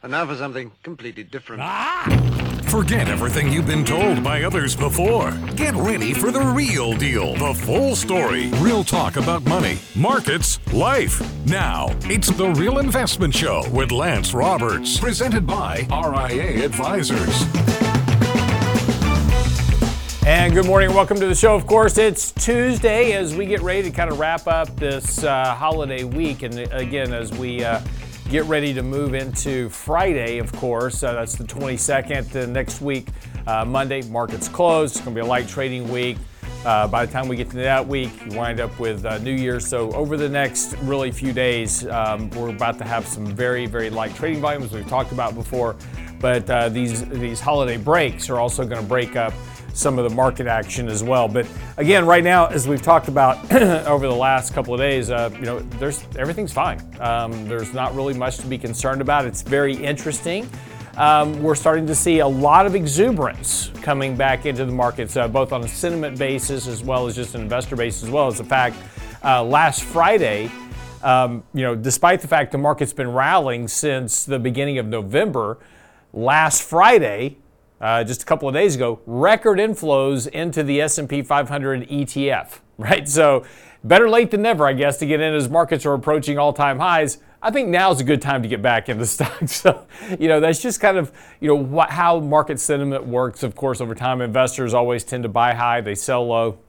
And now for something completely different. Ah! Forget everything you've been told by others before. Get ready for the real deal, the full story, real talk about money, markets, life. Now, it's the Real Investment Show with Lance Roberts, presented by RIA Advisors. And good morning, welcome to the show. Of course, it's Tuesday as we get ready to kind of wrap up this uh, holiday week. And again, as we uh, get ready to move into Friday, of course, uh, that's the 22nd. The next week, uh, Monday, markets closed. It's going to be a light trading week. Uh, by the time we get to that week, you wind up with uh, New Year's. So over the next really few days, um, we're about to have some very, very light trading volumes we've talked about before. But these these holiday breaks are also going to break up some of the market action as well. But again, right now, as we've talked about over the last couple of days, uh, you know, there's everything's fine. Um, there's not really much to be concerned about. It's very interesting. Um, we're starting to see a lot of exuberance coming back into the markets, uh, both on a sentiment basis as well as just an investor basis, as well as the fact uh, last Friday. Um, you know, despite the fact the market's been rallying since the beginning of November, last Friday uh, just a couple of days ago, record inflows into the S&P 500 ETF. Right, so better late than never, I guess, to get in as markets are approaching all-time highs. I think now is a good time to get back into stocks. So, you know, that's just kind of, you know, what, how market sentiment works. Of course, over time, investors always tend to buy high, they sell low.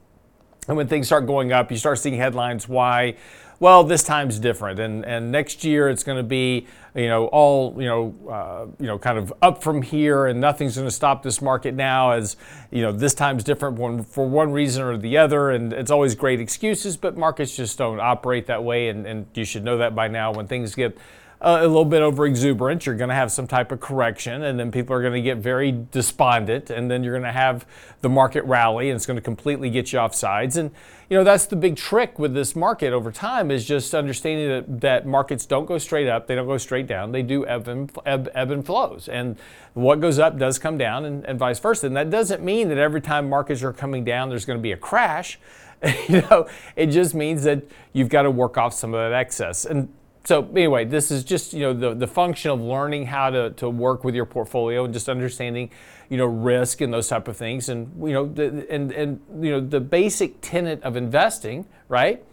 And when things start going up, you start seeing headlines why well, this time's different, and and next year it's going to be you know all you know uh, you know kind of up from here, and nothing's going to stop this market now. As you know, this time's different one, for one reason or the other, and it's always great excuses, but markets just don't operate that way, and, and you should know that by now. When things get a little bit over exuberant, you're going to have some type of correction, and then people are going to get very despondent, and then you're going to have the market rally, and it's going to completely get you off sides. And you know that's the big trick with this market over time is just understanding that, that markets don't go straight up, they don't go straight down, they do ebb and, ebb, ebb and flows, and what goes up does come down, and, and vice versa. And that doesn't mean that every time markets are coming down, there's going to be a crash. you know, it just means that you've got to work off some of that excess. And so anyway, this is just you know the, the function of learning how to, to work with your portfolio and just understanding you know risk and those type of things. And you know the, and and you know the basic tenet of investing right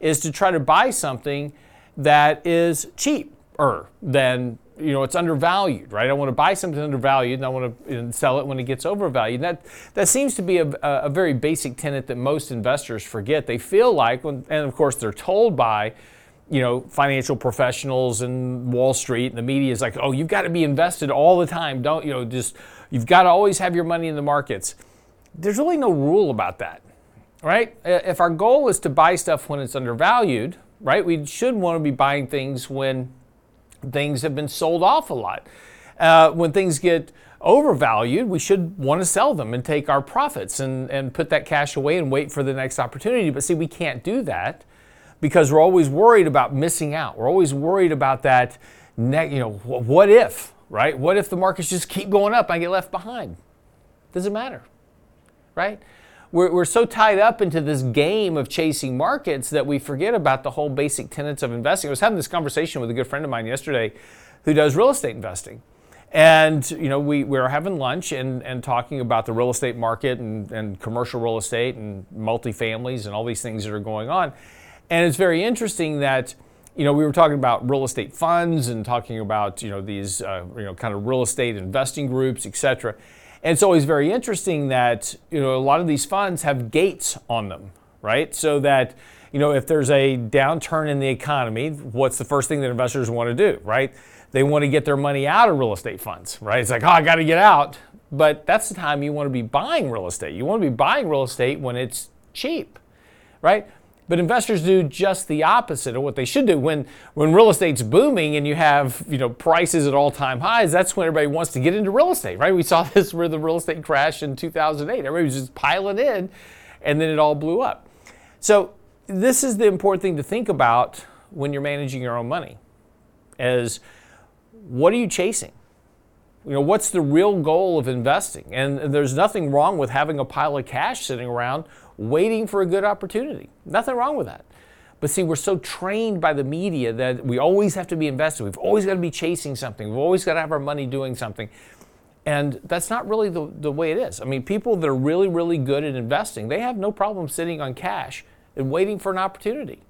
is to try to buy something that is cheaper than you know it's undervalued right? I want to buy something undervalued and i want to sell it when it gets overvalued. And that that seems to be a, a very basic tenet that most investors forget. They feel like when, and of course they're told by you know, financial professionals and Wall Street and the media is like, oh, you've got to be invested all the time. Don't, you know, just, you've got to always have your money in the markets. There's really no rule about that, right? If our goal is to buy stuff when it's undervalued, right, we should want to be buying things when things have been sold off a lot. Uh, when things get overvalued, we should want to sell them and take our profits and, and put that cash away and wait for the next opportunity. But see, we can't do that because we're always worried about missing out. We're always worried about that, ne- you know, what if, right? What if the markets just keep going up and I get left behind? Doesn't matter, right? We're, we're so tied up into this game of chasing markets that we forget about the whole basic tenets of investing. I was having this conversation with a good friend of mine yesterday who does real estate investing. And you know, we, we were having lunch and, and talking about the real estate market and, and commercial real estate and multifamilies and all these things that are going on. And it's very interesting that, you know, we were talking about real estate funds and talking about, you know, these, uh, you know, kind of real estate investing groups, et cetera. And it's always very interesting that, you know, a lot of these funds have gates on them, right? So that, you know, if there's a downturn in the economy, what's the first thing that investors want to do, right? They want to get their money out of real estate funds, right? It's like, oh, I got to get out. But that's the time you want to be buying real estate. You want to be buying real estate when it's cheap, right? But investors do just the opposite of what they should do. When when real estate's booming and you have you know prices at all time highs, that's when everybody wants to get into real estate, right? We saw this with the real estate crash in 2008. Everybody was just piling in, and then it all blew up. So this is the important thing to think about when you're managing your own money, is what are you chasing? You know, what's the real goal of investing? And there's nothing wrong with having a pile of cash sitting around waiting for a good opportunity. Nothing wrong with that. But see, we're so trained by the media that we always have to be invested. We've always got to be chasing something. We've always got to have our money doing something. And that's not really the, the way it is. I mean, people that are really, really good at investing, they have no problem sitting on cash and waiting for an opportunity.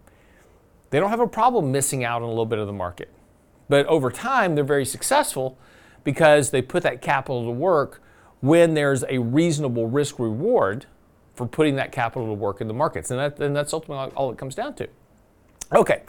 They don't have a problem missing out on a little bit of the market. But over time, they're very successful because they put that capital to work when there's a reasonable risk reward for putting that capital to work in the markets. And, that, and that's ultimately all it comes down to. Okay,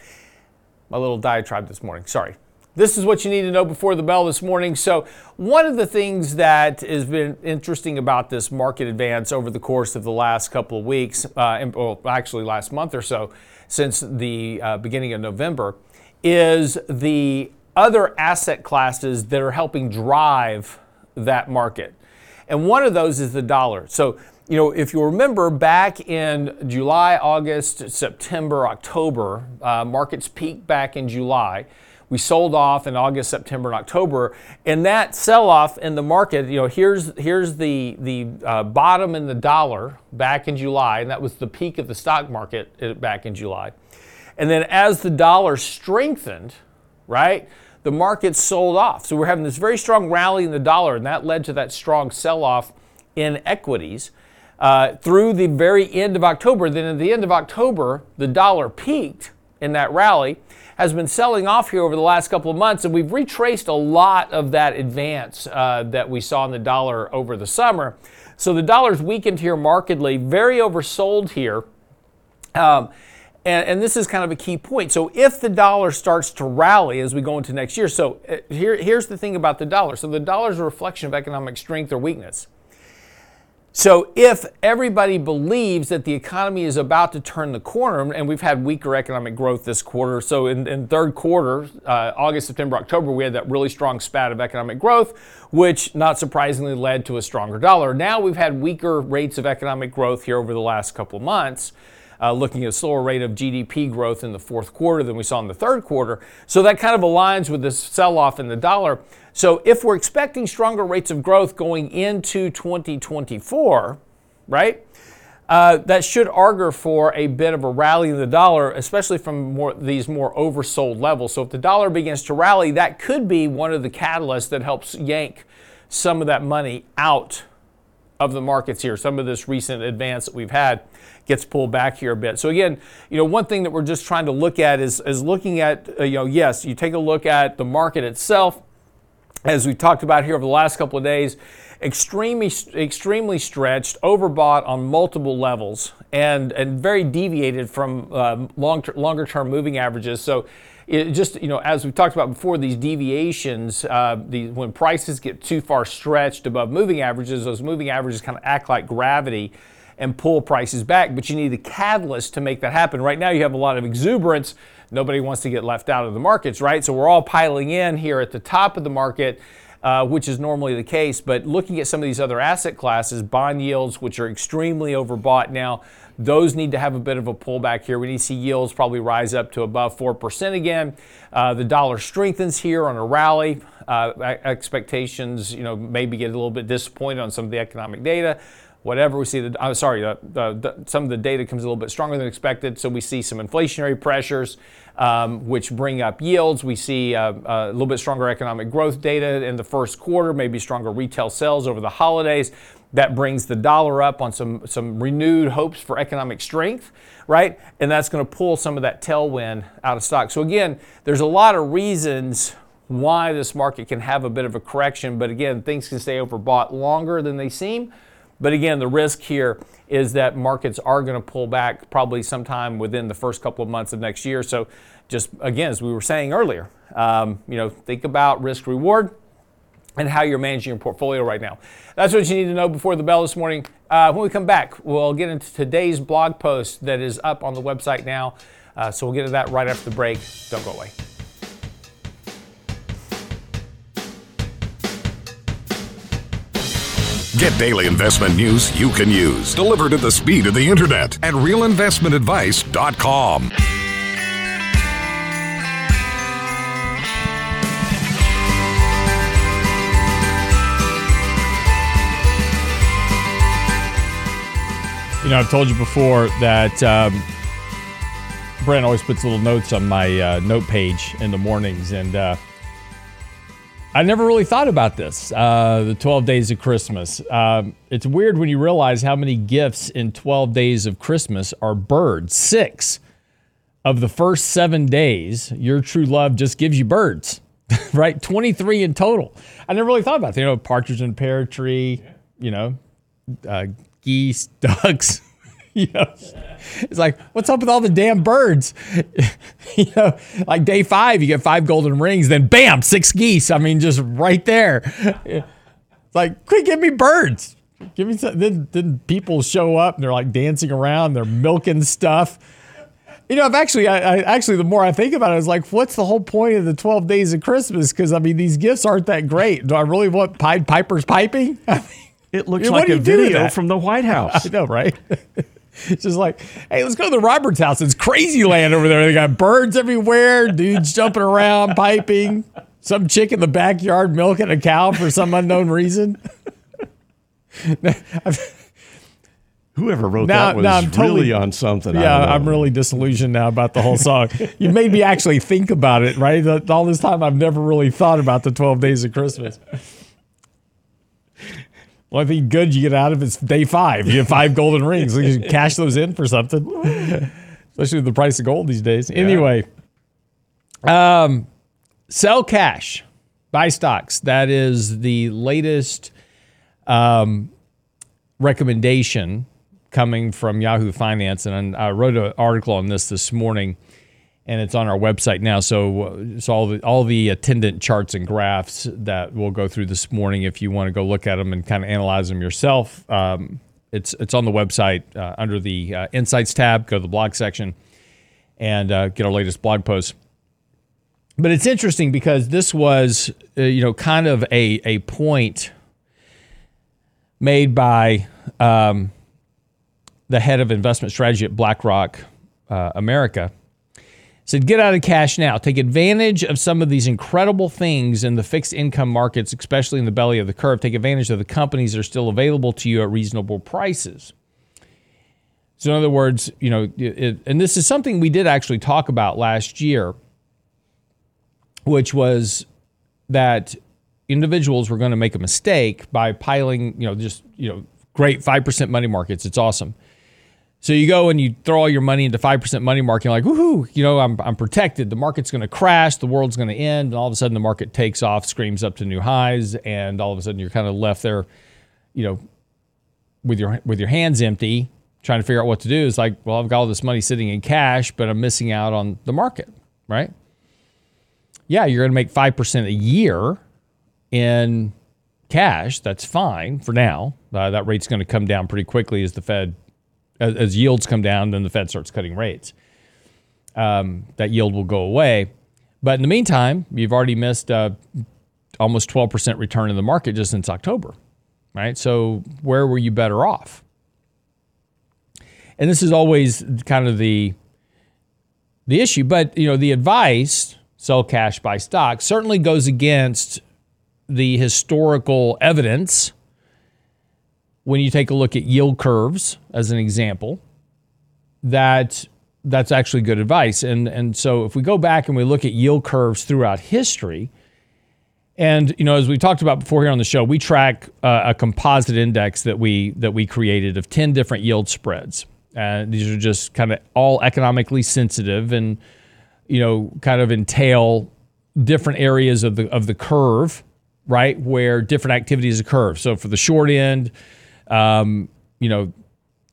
my little diatribe this morning. Sorry. This is what you need to know before the bell this morning. So, one of the things that has been interesting about this market advance over the course of the last couple of weeks, uh, and, well, actually last month or so, since the uh, beginning of November, is the other asset classes that are helping drive that market. And one of those is the dollar. So, you know, if you remember back in July, August, September, October, uh, markets peaked back in July. We sold off in August, September, and October, and that sell-off in the market. You know, here's here's the the uh, bottom in the dollar back in July, and that was the peak of the stock market uh, back in July. And then as the dollar strengthened, right, the market sold off. So we're having this very strong rally in the dollar, and that led to that strong sell-off in equities uh, through the very end of October. Then at the end of October, the dollar peaked in that rally, has been selling off here over the last couple of months, and we've retraced a lot of that advance uh, that we saw in the dollar over the summer. So the dollar's weakened here markedly, very oversold here. Um, and, and, this is kind of a key point. So if the dollar starts to rally as we go into next year, so uh, here, here's the thing about the dollar. So the dollar is a reflection of economic strength or weakness. So, if everybody believes that the economy is about to turn the corner, and we've had weaker economic growth this quarter, so in, in third quarter, uh, August, September, October, we had that really strong spat of economic growth, which not surprisingly led to a stronger dollar. Now we've had weaker rates of economic growth here over the last couple of months. Uh, looking at a slower rate of GDP growth in the fourth quarter than we saw in the third quarter. So that kind of aligns with this sell off in the dollar. So if we're expecting stronger rates of growth going into 2024, right? Uh, that should augur for a bit of a rally in the dollar, especially from more, these more oversold levels. So if the dollar begins to rally, that could be one of the catalysts that helps yank some of that money out of the markets here. Some of this recent advance that we've had gets pulled back here a bit. So again, you know, one thing that we're just trying to look at is, is looking at, uh, you know, yes, you take a look at the market itself as we talked about here over the last couple of days, extremely, extremely stretched, overbought on multiple levels, and, and very deviated from uh, long longer term moving averages. So, it just you know, as we talked about before, these deviations, uh, the, when prices get too far stretched above moving averages, those moving averages kind of act like gravity and pull prices back. But you need a catalyst to make that happen. Right now, you have a lot of exuberance Nobody wants to get left out of the markets, right? So we're all piling in here at the top of the market. Uh, which is normally the case. But looking at some of these other asset classes, bond yields, which are extremely overbought now, those need to have a bit of a pullback here. We need to see yields probably rise up to above 4% again. Uh, the dollar strengthens here on a rally. Uh, expectations, you know, maybe get a little bit disappointed on some of the economic data whatever we see the I'm sorry the, the, the, some of the data comes a little bit stronger than expected. So we see some inflationary pressures um, which bring up yields. We see uh, uh, a little bit stronger economic growth data in the first quarter maybe stronger retail sales over the holidays. That brings the dollar up on some some renewed hopes for economic strength right? And that's going to pull some of that tailwind out of stock. So again there's a lot of reasons why this market can have a bit of a correction but again things can stay overbought longer than they seem but again, the risk here is that markets are going to pull back probably sometime within the first couple of months of next year. So, just again, as we were saying earlier, um, you know, think about risk reward and how you're managing your portfolio right now. That's what you need to know before the bell this morning. Uh, when we come back, we'll get into today's blog post that is up on the website now. Uh, so we'll get to that right after the break. Don't go away. Get daily investment news you can use, delivered at the speed of the internet at realinvestmentadvice.com. You know, I've told you before that um, Brent always puts little notes on my uh, note page in the mornings, and uh, I never really thought about this. Uh, the 12 days of Christmas. Um, it's weird when you realize how many gifts in 12 days of Christmas are birds. Six of the first seven days, your true love just gives you birds, right? 23 in total. I never really thought about that. You know, partridge in a pear tree, you know, uh, geese, ducks. it's like, what's up with all the damn birds? you know, like day five, you get five golden rings, then bam, six geese. I mean, just right there. It's like, quick, give me birds. Give me some. Then, then people show up and they're like dancing around, they're milking stuff. You know, I've actually, I, I, actually, the more I think about it, I was like, what's the whole point of the 12 days of Christmas? Because, I mean, these gifts aren't that great. Do I really want Pied Piper's piping? I mean, it looks like a video from the White House. I know, right? It's just like, hey, let's go to the Roberts house. It's crazy land over there. They got birds everywhere, dudes jumping around, piping, some chick in the backyard milking a cow for some unknown reason. Whoever wrote now, that was I'm totally, really on something. Yeah, I'm really disillusioned now about the whole song. you made me actually think about it, right? All this time, I've never really thought about the 12 days of Christmas. Well, I think good you get out of it's day five. You have five golden rings. You cash those in for something, especially with the price of gold these days. Yeah. Anyway, um, sell cash, buy stocks. That is the latest um, recommendation coming from Yahoo Finance, and I wrote an article on this this morning and it's on our website now. So, so all the all the attendant charts and graphs that we'll go through this morning, if you want to go look at them and kind of analyze them yourself, um, it's it's on the website uh, under the uh, Insights tab. Go to the blog section and uh, get our latest blog post. But it's interesting because this was, uh, you know, kind of a a point made by um, the head of investment strategy at BlackRock uh, America said, get out of cash now. Take advantage of some of these incredible things in the fixed income markets, especially in the belly of the curve. Take advantage of the companies that are still available to you at reasonable prices. So, in other words, you know, it, and this is something we did actually talk about last year, which was that individuals were going to make a mistake by piling, you know, just, you know, great 5% money markets. It's awesome so you go and you throw all your money into 5% money market, you're like, woohoo, you know, I'm, I'm protected. The market's going to crash, the world's going to end. And all of a sudden the market takes off, screams up to new highs. And all of a sudden you're kind of left there, you know, with your, with your hands empty, trying to figure out what to do. It's like, well, I've got all this money sitting in cash, but I'm missing out on the market, right? Yeah, you're going to make 5% a year in cash. That's fine for now. Uh, that rate's going to come down pretty quickly as the Fed as, as yields come down, then the Fed starts cutting rates. Um, that yield will go away. But in the meantime, you've already missed uh, almost 12% return in the market just since October, right? So where were you better off? And this is always kind of the the issue. But you know, the advice sell cash, buy stock certainly goes against the historical evidence when you take a look at yield curves as an example, that that's actually good advice. And and so if we go back and we look at yield curves throughout history, and you know as we talked about before here on the show, we track uh, a composite index that we that we created of ten different yield spreads. And these are just kind of all economically sensitive and you know kind of entail different areas of the of the curve, right, where different activities occur. So for the short end um, you know,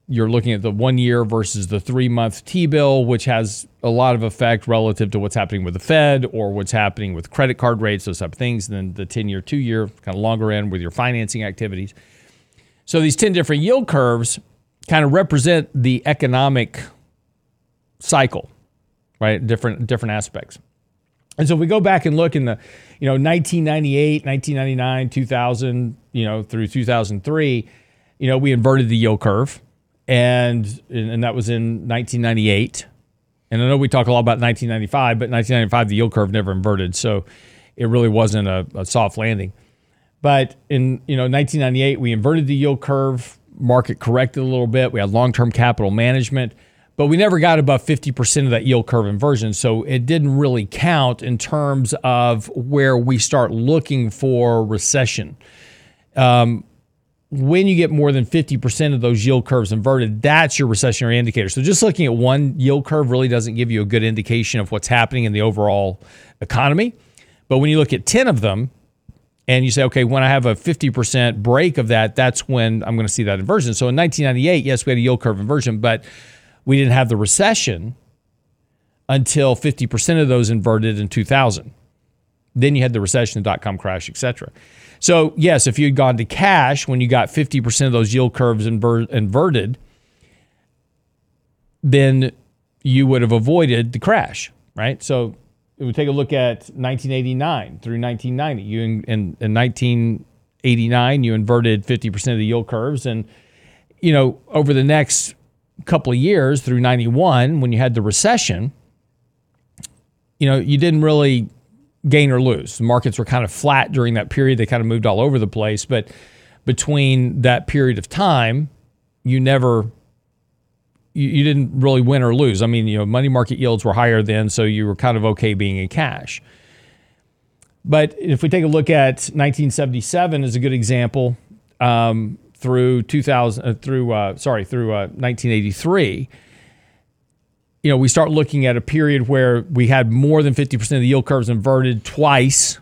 you're looking at the one year versus the three month T bill, which has a lot of effect relative to what's happening with the Fed or what's happening with credit card rates, those type of things. And then the 10 year, two year, kind of longer end with your financing activities. So these 10 different yield curves kind of represent the economic cycle, right? Different, different aspects. And so if we go back and look in the, you know, 1998, 1999, 2000, you know, through 2003, you know, we inverted the yield curve, and and that was in 1998. And I know we talk a lot about 1995, but 1995 the yield curve never inverted, so it really wasn't a, a soft landing. But in you know 1998, we inverted the yield curve. Market corrected a little bit. We had long-term capital management, but we never got above 50% of that yield curve inversion. So it didn't really count in terms of where we start looking for recession. Um, when you get more than 50% of those yield curves inverted, that's your recessionary indicator. So just looking at one yield curve really doesn't give you a good indication of what's happening in the overall economy. But when you look at 10 of them and you say, okay, when I have a 50% break of that, that's when I'm going to see that inversion. So in 1998, yes, we had a yield curve inversion, but we didn't have the recession until 50% of those inverted in 2000. Then you had the recession, the dot com crash, et cetera. So, yes, if you had gone to cash when you got 50% of those yield curves inver- inverted, then you would have avoided the crash, right? So, we take a look at 1989 through 1990. You in, in, in 1989, you inverted 50% of the yield curves. And, you know, over the next couple of years through 91, when you had the recession, you know, you didn't really gain or lose. The markets were kind of flat during that period. They kind of moved all over the place. But between that period of time, you never you, you didn't really win or lose. I mean, you know, money market yields were higher then, so you were kind of okay being in cash. But if we take a look at 1977 as a good example, um, through 2000 uh, through uh, sorry through uh, 1983 you know, we start looking at a period where we had more than 50% of the yield curves inverted twice.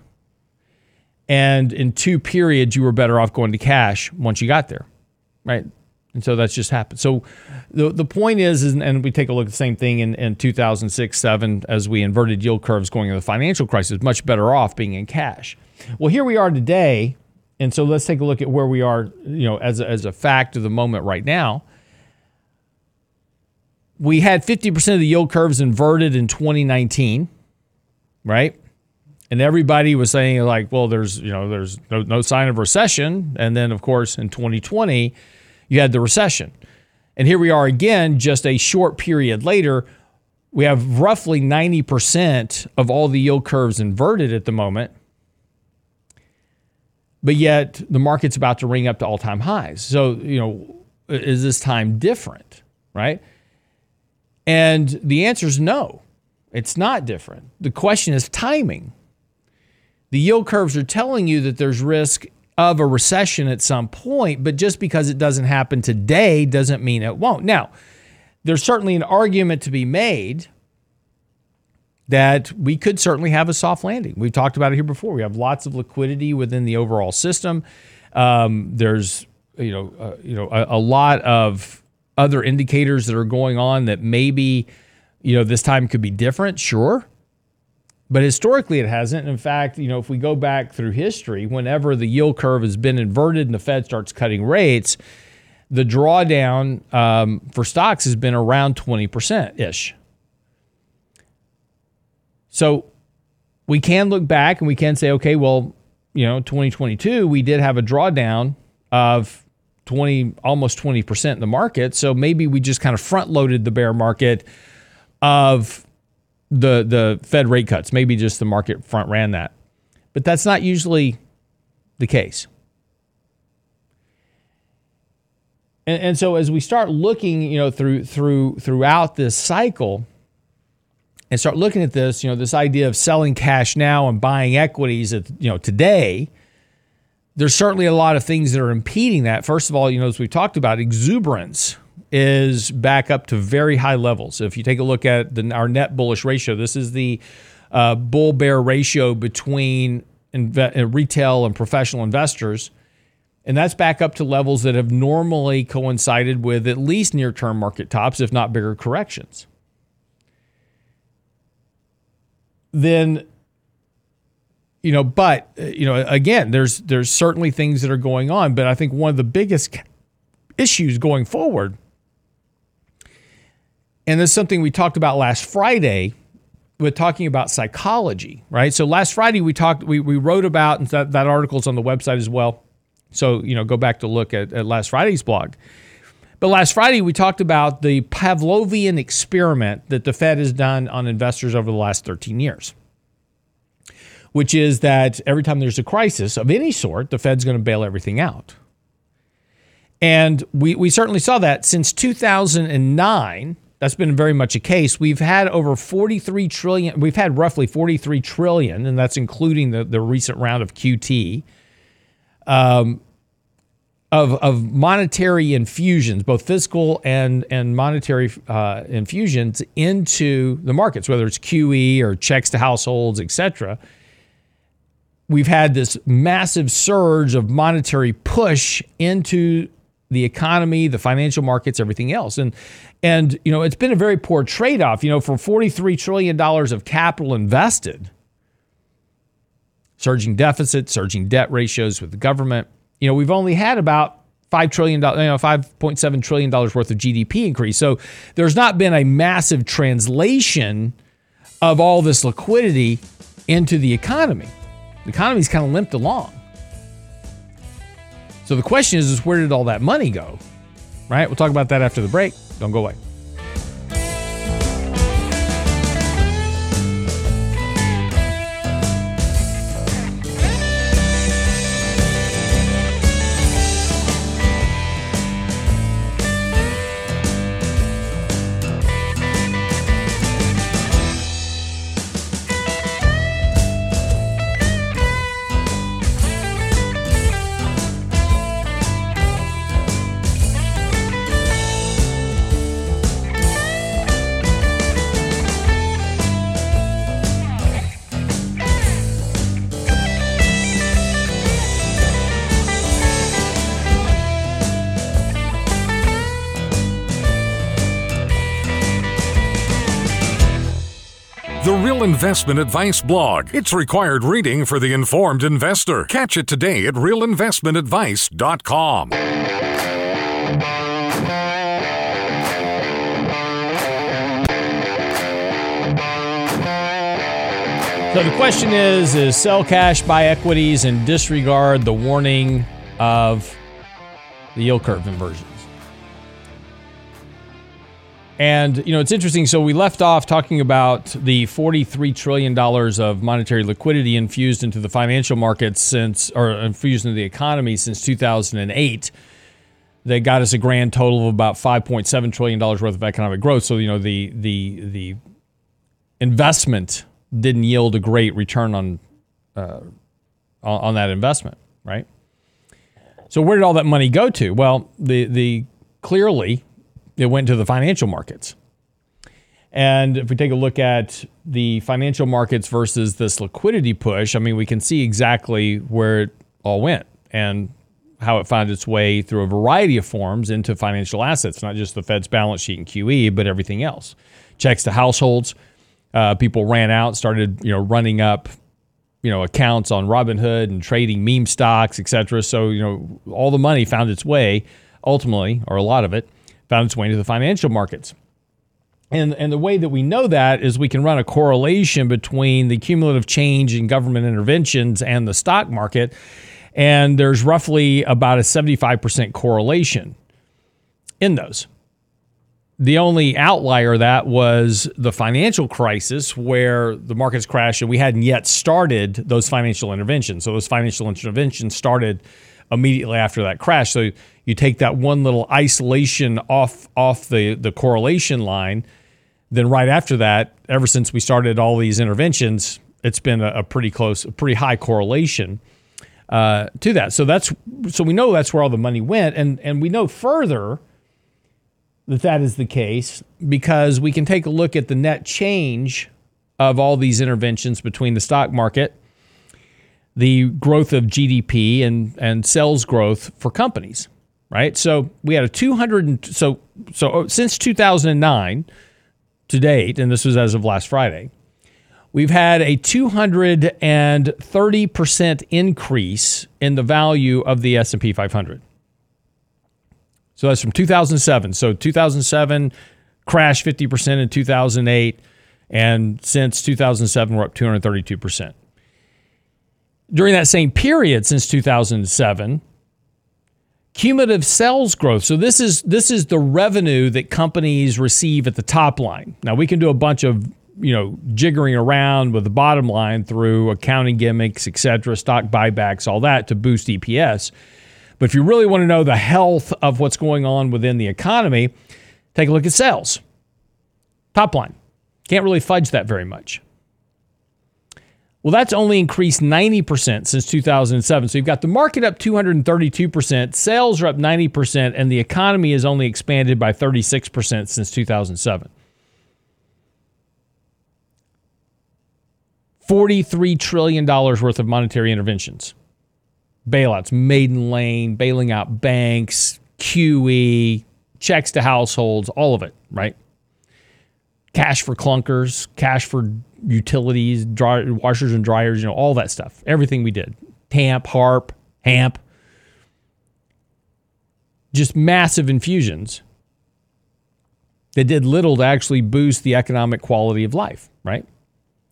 And in two periods, you were better off going to cash once you got there, right? And so that's just happened. So the, the point is, is, and we take a look at the same thing in, in 2006, 7, as we inverted yield curves going into the financial crisis, much better off being in cash. Well, here we are today. And so let's take a look at where we are, you know, as a, as a fact of the moment right now we had 50% of the yield curves inverted in 2019, right? And everybody was saying like, well, there's, you know, there's no, no sign of recession. And then of course in 2020, you had the recession. And here we are again, just a short period later, we have roughly 90% of all the yield curves inverted at the moment. But yet the market's about to ring up to all-time highs. So, you know, is this time different, right? And the answer is no, it's not different. The question is timing. The yield curves are telling you that there's risk of a recession at some point, but just because it doesn't happen today doesn't mean it won't. Now, there's certainly an argument to be made that we could certainly have a soft landing. We've talked about it here before. We have lots of liquidity within the overall system. Um, there's you know uh, you know a, a lot of other indicators that are going on that maybe, you know, this time could be different? Sure. But historically, it hasn't. In fact, you know, if we go back through history, whenever the yield curve has been inverted and the Fed starts cutting rates, the drawdown um, for stocks has been around 20% ish. So we can look back and we can say, okay, well, you know, 2022, we did have a drawdown of 20 almost 20% in the market. So maybe we just kind of front loaded the bear market of the the Fed rate cuts. Maybe just the market front ran that. But that's not usually the case. And, and so as we start looking, you know, through through throughout this cycle and start looking at this, you know, this idea of selling cash now and buying equities at, you know, today, there's certainly a lot of things that are impeding that. First of all, you know, as we've talked about, exuberance is back up to very high levels. If you take a look at the, our net bullish ratio, this is the uh, bull bear ratio between inve- uh, retail and professional investors. And that's back up to levels that have normally coincided with at least near term market tops, if not bigger corrections. Then you know, but uh, you know, again, there's there's certainly things that are going on, but I think one of the biggest issues going forward, and this is something we talked about last Friday with talking about psychology, right? So last Friday we talked, we, we wrote about, and that, that article's on the website as well. So, you know, go back to look at, at last Friday's blog. But last Friday we talked about the Pavlovian experiment that the Fed has done on investors over the last 13 years which is that every time there's a crisis of any sort, the Fed's going to bail everything out. And we, we certainly saw that since 2009. that's been very much a case. We've had over 43 trillion, we've had roughly 43 trillion, and that's including the, the recent round of QT, um, of, of monetary infusions, both fiscal and, and monetary uh, infusions into the markets, whether it's QE or checks to households, et cetera. We've had this massive surge of monetary push into the economy, the financial markets, everything else. And and you know, it's been a very poor trade-off, you know, for 43 trillion dollars of capital invested. Surging deficits, surging debt ratios with the government. You know, we've only had about five trillion dollars, you know, five point seven trillion dollars worth of GDP increase. So there's not been a massive translation of all this liquidity into the economy. The economy's kind of limped along. So the question is, is where did all that money go? Right? We'll talk about that after the break. Don't go away. Investment Advice blog. It's required reading for the informed investor. Catch it today at realinvestmentadvice.com. So the question is is sell cash, buy equities and disregard the warning of the yield curve inversion. And you know, it's interesting. So we left off talking about the forty-three trillion dollars of monetary liquidity infused into the financial markets since, or infused into the economy since two thousand and eight. That got us a grand total of about five point seven trillion dollars worth of economic growth. So you know, the the the investment didn't yield a great return on uh, on that investment, right? So where did all that money go to? Well, the the clearly it went to the financial markets. And if we take a look at the financial markets versus this liquidity push, I mean, we can see exactly where it all went and how it found its way through a variety of forms into financial assets, not just the Fed's balance sheet and QE, but everything else. Checks to households. Uh, people ran out, started you know running up, you know accounts on Robinhood and trading meme stocks, et cetera. So you know all the money found its way ultimately, or a lot of it, found its way into the financial markets. And, and the way that we know that is we can run a correlation between the cumulative change in government interventions and the stock market. And there's roughly about a 75% correlation in those. The only outlier that was the financial crisis where the markets crashed and we hadn't yet started those financial interventions. So those financial interventions started immediately after that crash. So you take that one little isolation off off the the correlation line, then right after that, ever since we started all these interventions, it's been a, a pretty close, a pretty high correlation uh, to that. So that's so we know that's where all the money went, and and we know further that that is the case because we can take a look at the net change of all these interventions between the stock market the growth of GDP and, and sales growth for companies, right? So we had a 200 so so oh, since 2009 to date, and this was as of last Friday, we've had a 230% increase in the value of the S&P 500. So that's from 2007. So 2007 crashed 50% in 2008 and since 2007 we're up 232% during that same period since 2007 cumulative sales growth so this is this is the revenue that companies receive at the top line now we can do a bunch of you know jiggering around with the bottom line through accounting gimmicks etc stock buybacks all that to boost eps but if you really want to know the health of what's going on within the economy take a look at sales Top line. Can't really fudge that very much. Well, that's only increased 90% since 2007. So you've got the market up 232%, sales are up 90%, and the economy has only expanded by 36% since 2007. $43 trillion worth of monetary interventions. Bailouts, Maiden Lane, bailing out banks, QE, checks to households, all of it, right? Cash for clunkers, cash for utilities, dry, washers and dryers, you know, all that stuff. Everything we did. TARP, HARP, HAMP. Just massive infusions that did little to actually boost the economic quality of life, right?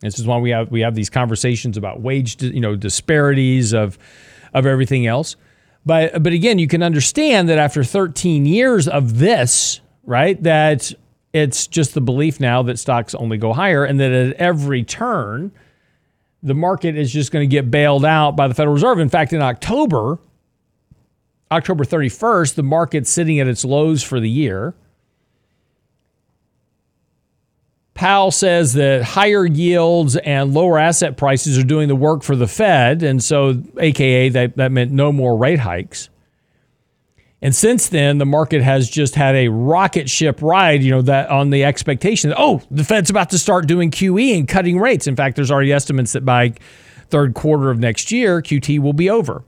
This is why we have we have these conversations about wage, you know, disparities of of everything else. But but again, you can understand that after 13 years of this, right, that it's just the belief now that stocks only go higher and that at every turn, the market is just going to get bailed out by the Federal Reserve. In fact, in October, October 31st, the market's sitting at its lows for the year. Powell says that higher yields and lower asset prices are doing the work for the Fed. And so, AKA, that, that meant no more rate hikes. And since then, the market has just had a rocket ship ride, you know, that on the expectation that, oh, the Fed's about to start doing QE and cutting rates. In fact, there's already estimates that by third quarter of next year, QT will be over.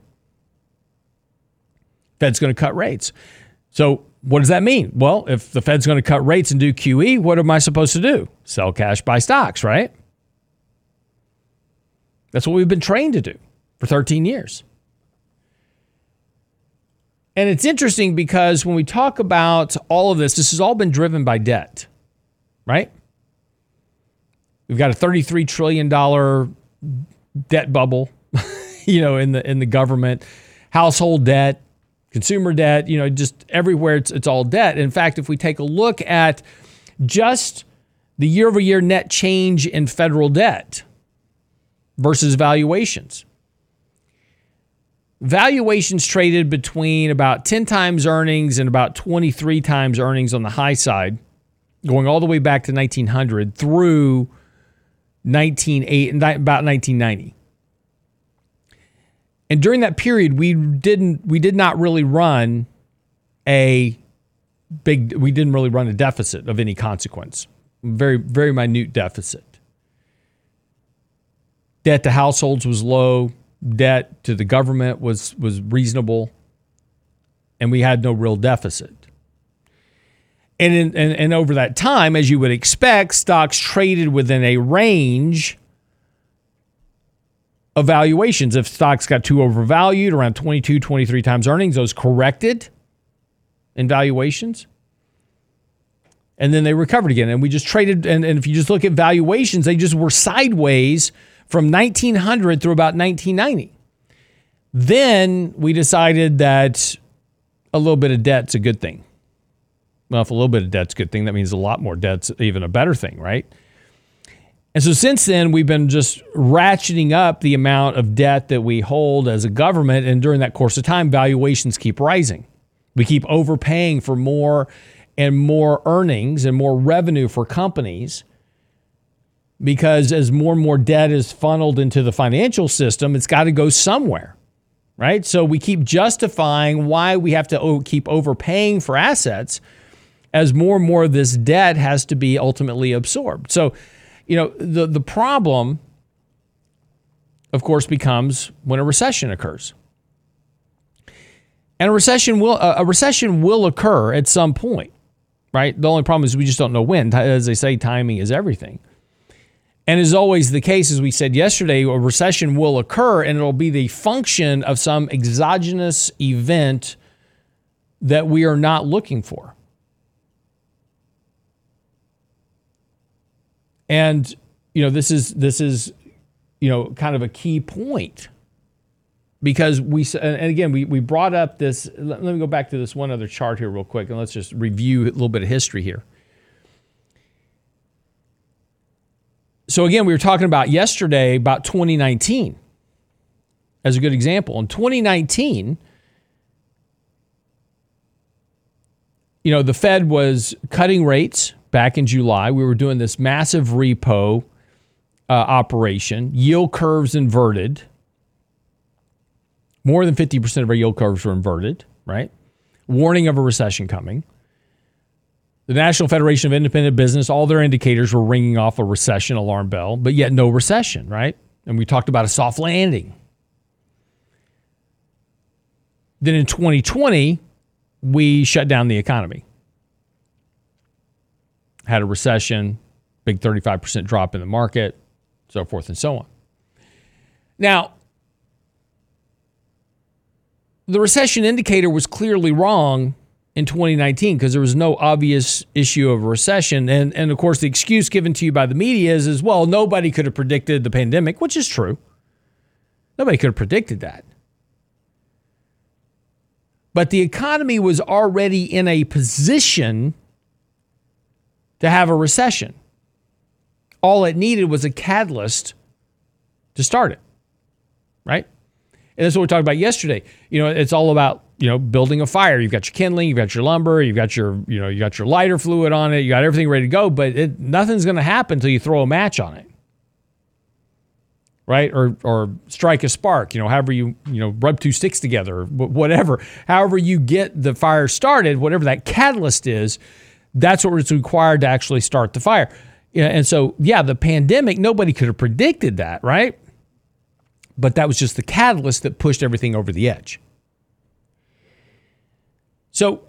Fed's going to cut rates. So, what does that mean? Well, if the Fed's going to cut rates and do QE, what am I supposed to do? Sell cash, buy stocks, right? That's what we've been trained to do for 13 years. And it's interesting because when we talk about all of this, this has all been driven by debt, right? We've got a $33 trillion debt bubble, you know, in the in the government, household debt, consumer debt, you know, just everywhere it's, it's all debt. In fact, if we take a look at just the year over year net change in federal debt versus valuations, valuations traded between about 10 times earnings and about 23 times earnings on the high side, going all the way back to 1900 through 1980, about 1990. And during that period, we didn't we did not really run a big we didn't really run a deficit of any consequence. Very very minute deficit. Debt to households was low debt to the government was was reasonable, and we had no real deficit. And, in, and, and over that time, as you would expect, stocks traded within a range of valuations. If stocks got too overvalued, around 22, 23 times earnings, those corrected in valuations. And then they recovered again. And we just traded. And, and if you just look at valuations, they just were sideways from 1900 through about 1990. Then we decided that a little bit of debt's a good thing. Well, if a little bit of debt's a good thing, that means a lot more debt's even a better thing, right? And so since then, we've been just ratcheting up the amount of debt that we hold as a government. And during that course of time, valuations keep rising. We keep overpaying for more and more earnings and more revenue for companies because as more and more debt is funneled into the financial system, it's got to go somewhere, right? So we keep justifying why we have to keep overpaying for assets as more and more of this debt has to be ultimately absorbed. So, you know, the, the problem, of course, becomes when a recession occurs. And a recession will a recession will occur at some point, right? The only problem is we just don't know when. As they say, timing is everything. And as always the case, as we said yesterday, a recession will occur and it'll be the function of some exogenous event that we are not looking for. And you know, this is this is you know kind of a key point because we and again we we brought up this let me go back to this one other chart here real quick and let's just review a little bit of history here. So again, we were talking about yesterday about 2019 as a good example. In 2019, you know, the Fed was cutting rates back in July. We were doing this massive repo uh, operation, yield curves inverted. More than 50% of our yield curves were inverted, right? Warning of a recession coming. The National Federation of Independent Business, all their indicators were ringing off a recession alarm bell, but yet no recession, right? And we talked about a soft landing. Then in 2020, we shut down the economy. Had a recession, big 35% drop in the market, so forth and so on. Now, the recession indicator was clearly wrong in 2019 because there was no obvious issue of recession. And, and of course, the excuse given to you by the media is, as well, nobody could have predicted the pandemic, which is true. Nobody could have predicted that. But the economy was already in a position to have a recession. All it needed was a catalyst to start it, right? And that's what we talked about yesterday. You know, it's all about you know building a fire. You've got your kindling, you've got your lumber, you've got your you know you got your lighter fluid on it, you got everything ready to go. But it, nothing's going to happen until you throw a match on it, right? Or or strike a spark. You know, however you you know rub two sticks together, whatever. However you get the fire started, whatever that catalyst is, that's what was required to actually start the fire. And so yeah, the pandemic nobody could have predicted that, right? but that was just the catalyst that pushed everything over the edge. So,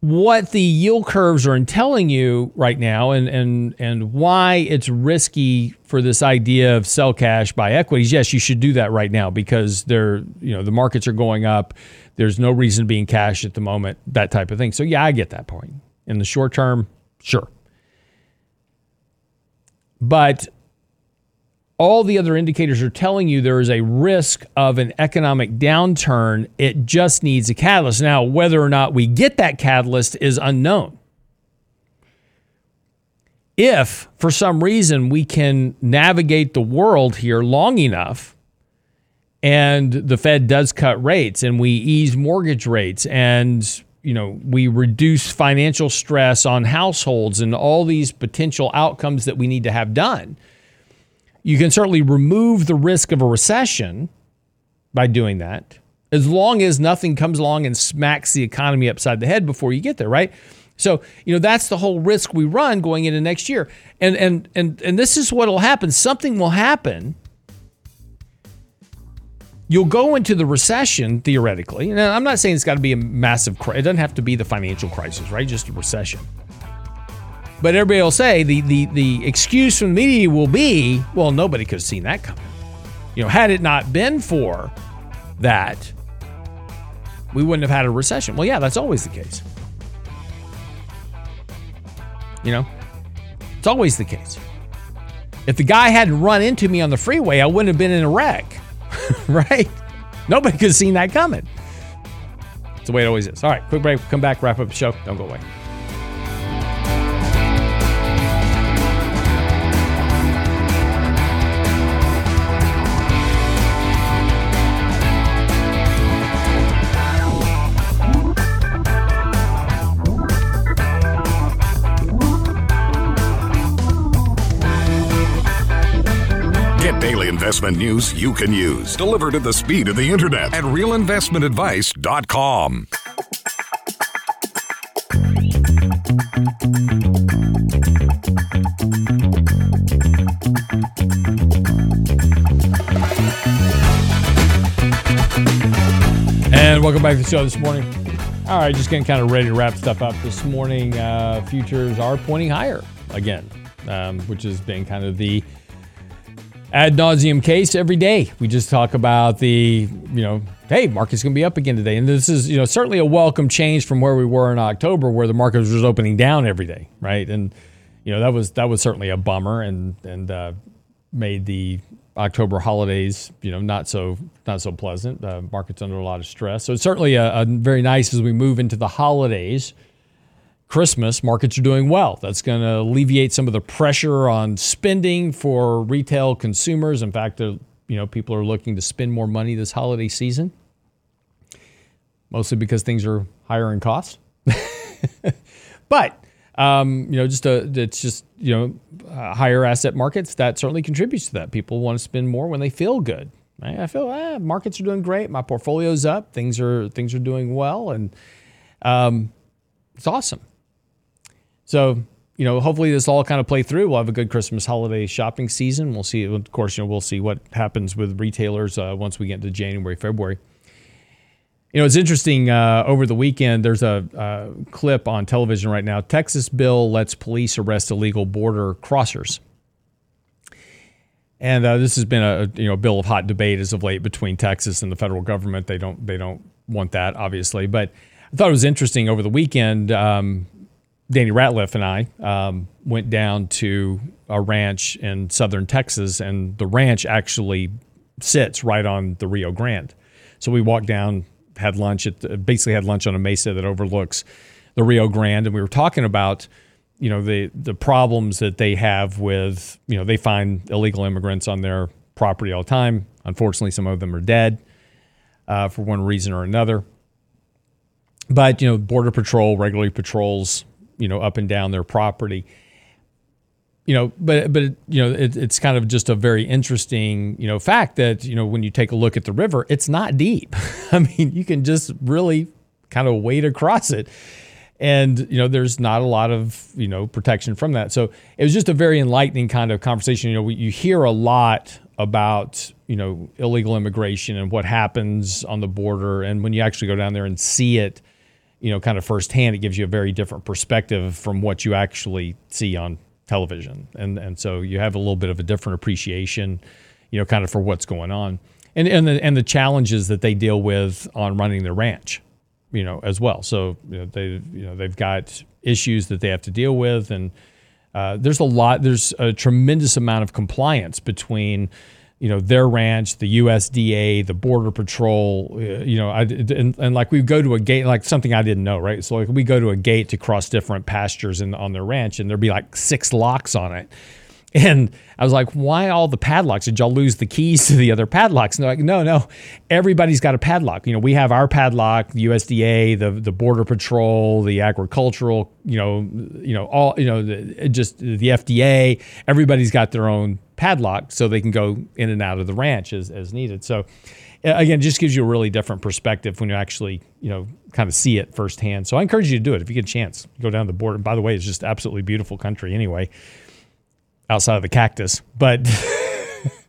what the yield curves are telling you right now, and and and why it's risky for this idea of sell cash buy equities. Yes, you should do that right now because they're you know the markets are going up. There's no reason to be in cash at the moment. That type of thing. So yeah, I get that point. In the short term, sure. But all the other indicators are telling you there is a risk of an economic downturn. It just needs a catalyst. Now, whether or not we get that catalyst is unknown. If for some reason we can navigate the world here long enough and the Fed does cut rates and we ease mortgage rates and you know we reduce financial stress on households and all these potential outcomes that we need to have done you can certainly remove the risk of a recession by doing that, as long as nothing comes along and smacks the economy upside the head before you get there, right? So, you know, that's the whole risk we run going into next year. And and and and this is what will happen. Something will happen. You'll go into the recession theoretically. And I'm not saying it's got to be a massive it doesn't have to be the financial crisis, right? Just a recession. But everybody will say the, the, the excuse from the media will be, well, nobody could have seen that coming. You know, had it not been for that, we wouldn't have had a recession. Well, yeah, that's always the case. You know, it's always the case. If the guy hadn't run into me on the freeway, I wouldn't have been in a wreck, right? Nobody could have seen that coming. It's the way it always is. All right, quick break. Come back, wrap up the show. Don't go away. Investment news you can use, delivered at the speed of the internet at realinvestmentadvice.com. And welcome back to the show this morning. All right, just getting kind of ready to wrap stuff up this morning. Uh, futures are pointing higher again, um, which has been kind of the ad nauseum case every day. We just talk about the, you know, hey, market's going to be up again today. And this is, you know, certainly a welcome change from where we were in October where the market was opening down every day, right? And you know, that was that was certainly a bummer and and uh, made the October holidays, you know, not so not so pleasant. Uh, market's under a lot of stress. So it's certainly a, a very nice as we move into the holidays Christmas, markets are doing well. That's going to alleviate some of the pressure on spending for retail consumers. In fact, you know, people are looking to spend more money this holiday season, mostly because things are higher in cost. but um, you know, just a, it's just you know uh, higher asset markets that certainly contributes to that. People want to spend more when they feel good. Right? I feel ah, markets are doing great. My portfolio's up. Things are things are doing well, and um, it's awesome. So you know, hopefully this all kind of play through. We'll have a good Christmas holiday shopping season. We'll see. Of course, you know, we'll see what happens with retailers uh, once we get into January, February. You know, it's interesting. Uh, over the weekend, there's a uh, clip on television right now. Texas bill lets police arrest illegal border crossers, and uh, this has been a you know bill of hot debate as of late between Texas and the federal government. They don't they don't want that obviously, but I thought it was interesting over the weekend. Um, Danny Ratliff and I um, went down to a ranch in southern Texas, and the ranch actually sits right on the Rio Grande. So we walked down had lunch at the, basically had lunch on a mesa that overlooks the Rio Grande, and we were talking about you know the the problems that they have with you know they find illegal immigrants on their property all the time. Unfortunately, some of them are dead uh, for one reason or another. But you know, border patrol regularly patrols you know up and down their property you know, but but you know, it, it's kind of just a very interesting you know fact that you know when you take a look at the river, it's not deep. I mean, you can just really kind of wade across it, and you know, there's not a lot of you know protection from that. So it was just a very enlightening kind of conversation. You know, you hear a lot about you know illegal immigration and what happens on the border, and when you actually go down there and see it you know, kind of firsthand, it gives you a very different perspective from what you actually see on television, and and so you have a little bit of a different appreciation, you know, kind of for what's going on, and and the and the challenges that they deal with on running their ranch, you know, as well. So you know, they you know they've got issues that they have to deal with, and uh, there's a lot, there's a tremendous amount of compliance between you know their ranch, the USDA, the Border Patrol. Uh, you know, I, and, and, like we go to a gate, like something I didn't know, right? So like we go to a gate to cross different pastures in, on their ranch, and there'd be like six locks on it. And I was like, why all the padlocks? Did y'all lose the keys to the other padlocks? And they're like, no, no, everybody's got a padlock. You know, we have our padlock, the USDA, the the Border Patrol, the agricultural, you know, you know, all, you know, the, just the FDA. Everybody's got their own padlock so they can go in and out of the ranch as, as needed. So again, it just gives you a really different perspective when you actually, you know, kind of see it firsthand. So I encourage you to do it if you get a chance. Go down the border. By the way, it's just absolutely beautiful country anyway, outside of the cactus, but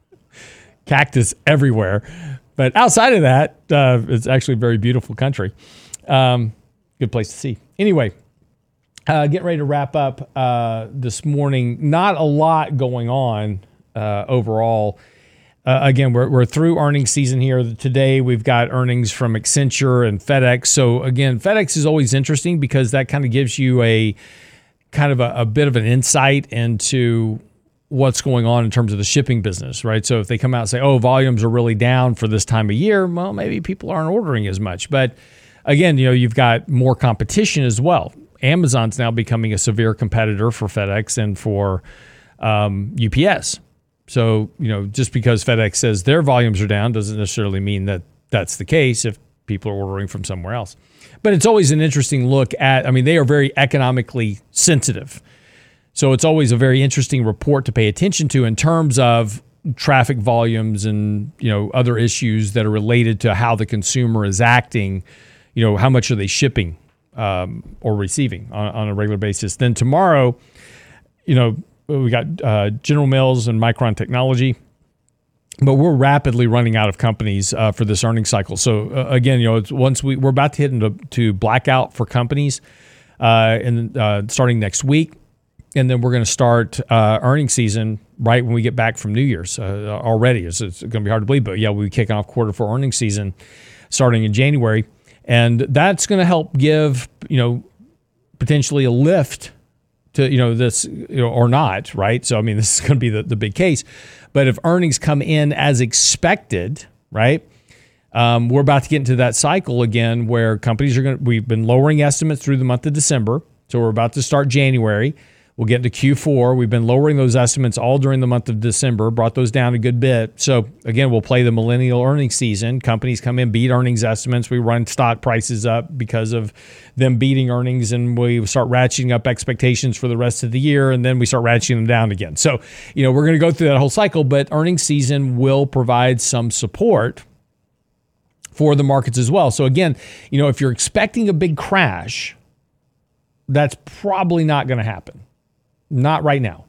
cactus everywhere. But outside of that, uh, it's actually a very beautiful country. Um, good place to see. Anyway, uh, getting ready to wrap up uh, this morning. Not a lot going on uh, overall. Uh, again, we're, we're through earnings season here. Today, we've got earnings from Accenture and FedEx. So, again, FedEx is always interesting because that kind of gives you a kind of a, a bit of an insight into what's going on in terms of the shipping business, right? So, if they come out and say, oh, volumes are really down for this time of year, well, maybe people aren't ordering as much. But again, you know, you've got more competition as well. Amazon's now becoming a severe competitor for FedEx and for um, UPS. So, you know, just because FedEx says their volumes are down doesn't necessarily mean that that's the case if people are ordering from somewhere else. But it's always an interesting look at, I mean, they are very economically sensitive. So it's always a very interesting report to pay attention to in terms of traffic volumes and, you know, other issues that are related to how the consumer is acting. You know, how much are they shipping um, or receiving on, on a regular basis? Then tomorrow, you know, we got uh, General Mills and Micron Technology, but we're rapidly running out of companies uh, for this earnings cycle. So uh, again, you know, once we we're about to hit into to blackout for companies, uh, and uh, starting next week, and then we're going to start uh, earnings season right when we get back from New Year's already. It's, it's going to be hard to believe, but yeah, we'll be kicking off quarter four earnings season starting in January, and that's going to help give you know potentially a lift to you know this you know, or not, right? So I mean, this is going to be the, the big case. But if earnings come in as expected, right? Um, we're about to get into that cycle again where companies are going to, we've been lowering estimates through the month of December. So we're about to start January. We'll get into Q4. We've been lowering those estimates all during the month of December, brought those down a good bit. So, again, we'll play the millennial earnings season. Companies come in, beat earnings estimates. We run stock prices up because of them beating earnings, and we start ratcheting up expectations for the rest of the year, and then we start ratcheting them down again. So, you know, we're going to go through that whole cycle, but earnings season will provide some support for the markets as well. So, again, you know, if you're expecting a big crash, that's probably not going to happen. Not right now.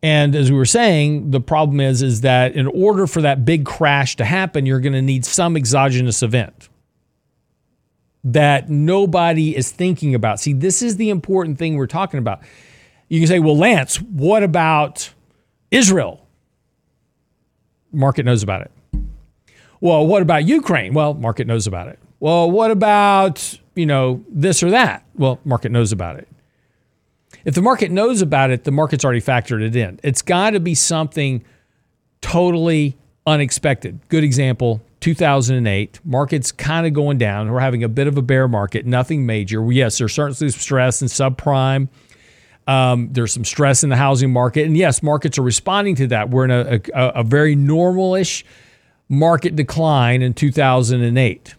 And as we were saying, the problem is is that in order for that big crash to happen, you're going to need some exogenous event that nobody is thinking about. See, this is the important thing we're talking about. You can say, "Well, Lance, what about Israel?" Market knows about it. Well, what about Ukraine? Well, market knows about it. Well, what about, you know, this or that? Well, market knows about it. If the market knows about it, the market's already factored it in. It's got to be something totally unexpected. Good example 2008, markets kind of going down. We're having a bit of a bear market, nothing major. Yes, there's certainly some stress in subprime. Um, there's some stress in the housing market. And yes, markets are responding to that. We're in a, a, a very normal-ish market decline in 2008.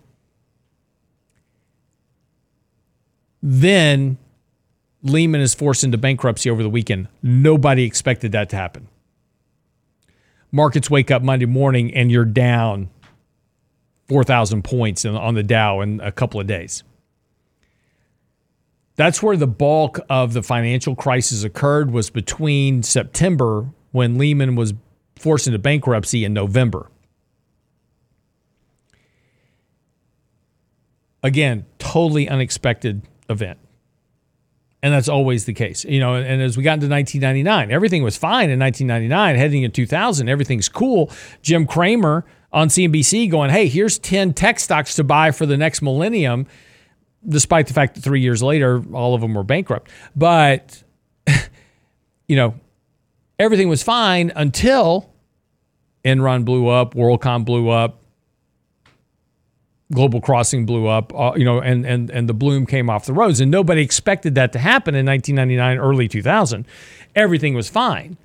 Then Lehman is forced into bankruptcy over the weekend. Nobody expected that to happen. Markets wake up Monday morning and you're down 4,000 points on the Dow in a couple of days. That's where the bulk of the financial crisis occurred was between September when Lehman was forced into bankruptcy in November. Again, totally unexpected event. And that's always the case. You know, and as we got into 1999, everything was fine in 1999. Heading into 2000, everything's cool. Jim Cramer on CNBC going, hey, here's 10 tech stocks to buy for the next millennium, despite the fact that three years later, all of them were bankrupt. But, you know, everything was fine until Enron blew up, WorldCom blew up, Global Crossing blew up, uh, you know, and and and the bloom came off the roads, and nobody expected that to happen in 1999, early 2000. Everything was fine,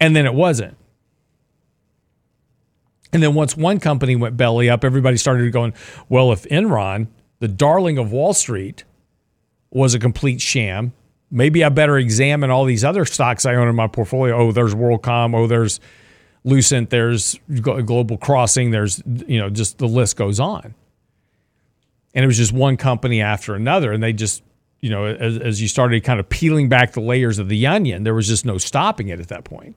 and then it wasn't. And then once one company went belly up, everybody started going, well, if Enron, the darling of Wall Street, was a complete sham, maybe I better examine all these other stocks I own in my portfolio. Oh, there's WorldCom. Oh, there's Lucent, there's Global Crossing, there's, you know, just the list goes on. And it was just one company after another. And they just, you know, as, as you started kind of peeling back the layers of the onion, there was just no stopping it at that point.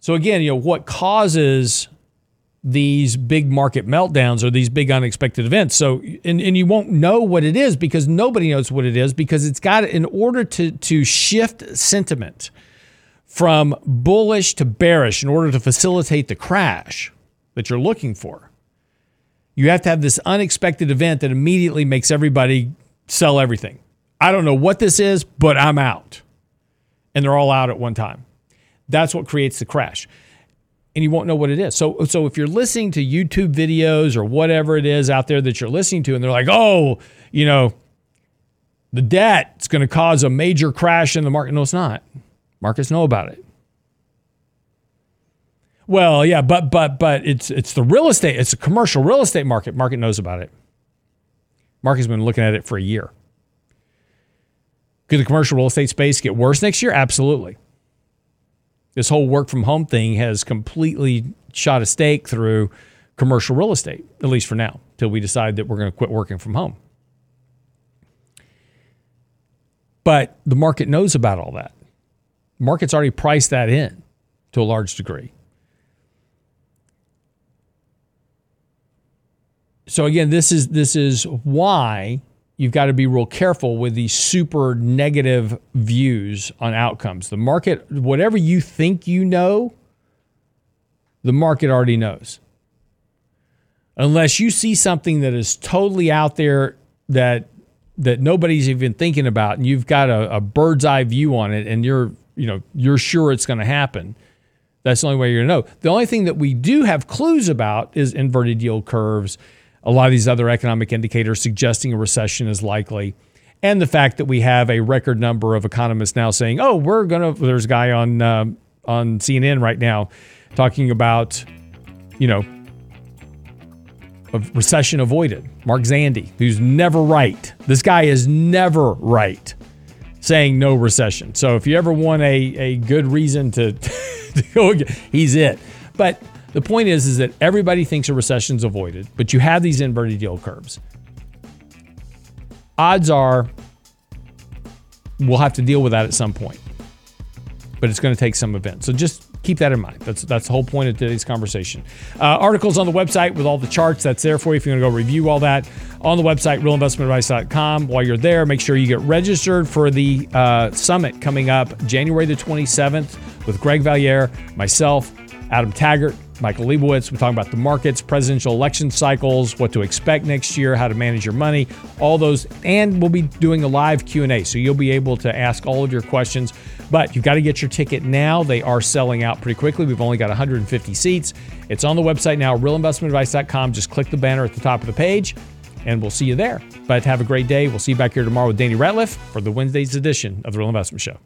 So again, you know, what causes these big market meltdowns or these big unexpected events. So and, and you won't know what it is because nobody knows what it is because it's got in order to to shift sentiment from bullish to bearish in order to facilitate the crash that you're looking for. You have to have this unexpected event that immediately makes everybody sell everything. I don't know what this is, but I'm out. And they're all out at one time. That's what creates the crash. And you won't know what it is. So, so if you're listening to YouTube videos or whatever it is out there that you're listening to, and they're like, oh, you know, the debt is going to cause a major crash in the market. No, it's not. Markets know about it. Well, yeah, but but but it's it's the real estate, it's a commercial real estate market. Market knows about it. Market's been looking at it for a year. Could the commercial real estate space get worse next year? Absolutely. This whole work from home thing has completely shot a stake through commercial real estate, at least for now, till we decide that we're going to quit working from home. But the market knows about all that markets already priced that in to a large degree. So again, this is this is why you've got to be real careful with these super negative views on outcomes. The market, whatever you think you know, the market already knows. Unless you see something that is totally out there that that nobody's even thinking about, and you've got a, a bird's eye view on it, and you're you know you're sure it's going to happen. That's the only way you're going to know. The only thing that we do have clues about is inverted yield curves. A lot of these other economic indicators suggesting a recession is likely. and the fact that we have a record number of economists now saying, "Oh, we're gonna." There's a guy on uh, on CNN right now talking about, you know, recession avoided. Mark Zandi, who's never right. This guy is never right, saying no recession. So if you ever want a a good reason to, to go, he's it. But the point is, is that everybody thinks a recession's avoided, but you have these inverted yield curves odds are we'll have to deal with that at some point. But it's going to take some event. So just keep that in mind. That's that's the whole point of today's conversation. Uh, articles on the website with all the charts. That's there for you if you want to go review all that on the website, realinvestmentadvice.com. While you're there, make sure you get registered for the uh, summit coming up January the 27th with Greg Valliere, myself, Adam Taggart, Michael Lebowitz. We're talking about the markets, presidential election cycles, what to expect next year, how to manage your money, all those. And we'll be doing a live Q&A, so you'll be able to ask all of your questions. But you've got to get your ticket now. They are selling out pretty quickly. We've only got 150 seats. It's on the website now, realinvestmentadvice.com. Just click the banner at the top of the page, and we'll see you there. But have a great day. We'll see you back here tomorrow with Danny Ratliff for the Wednesday's edition of the Real Investment Show.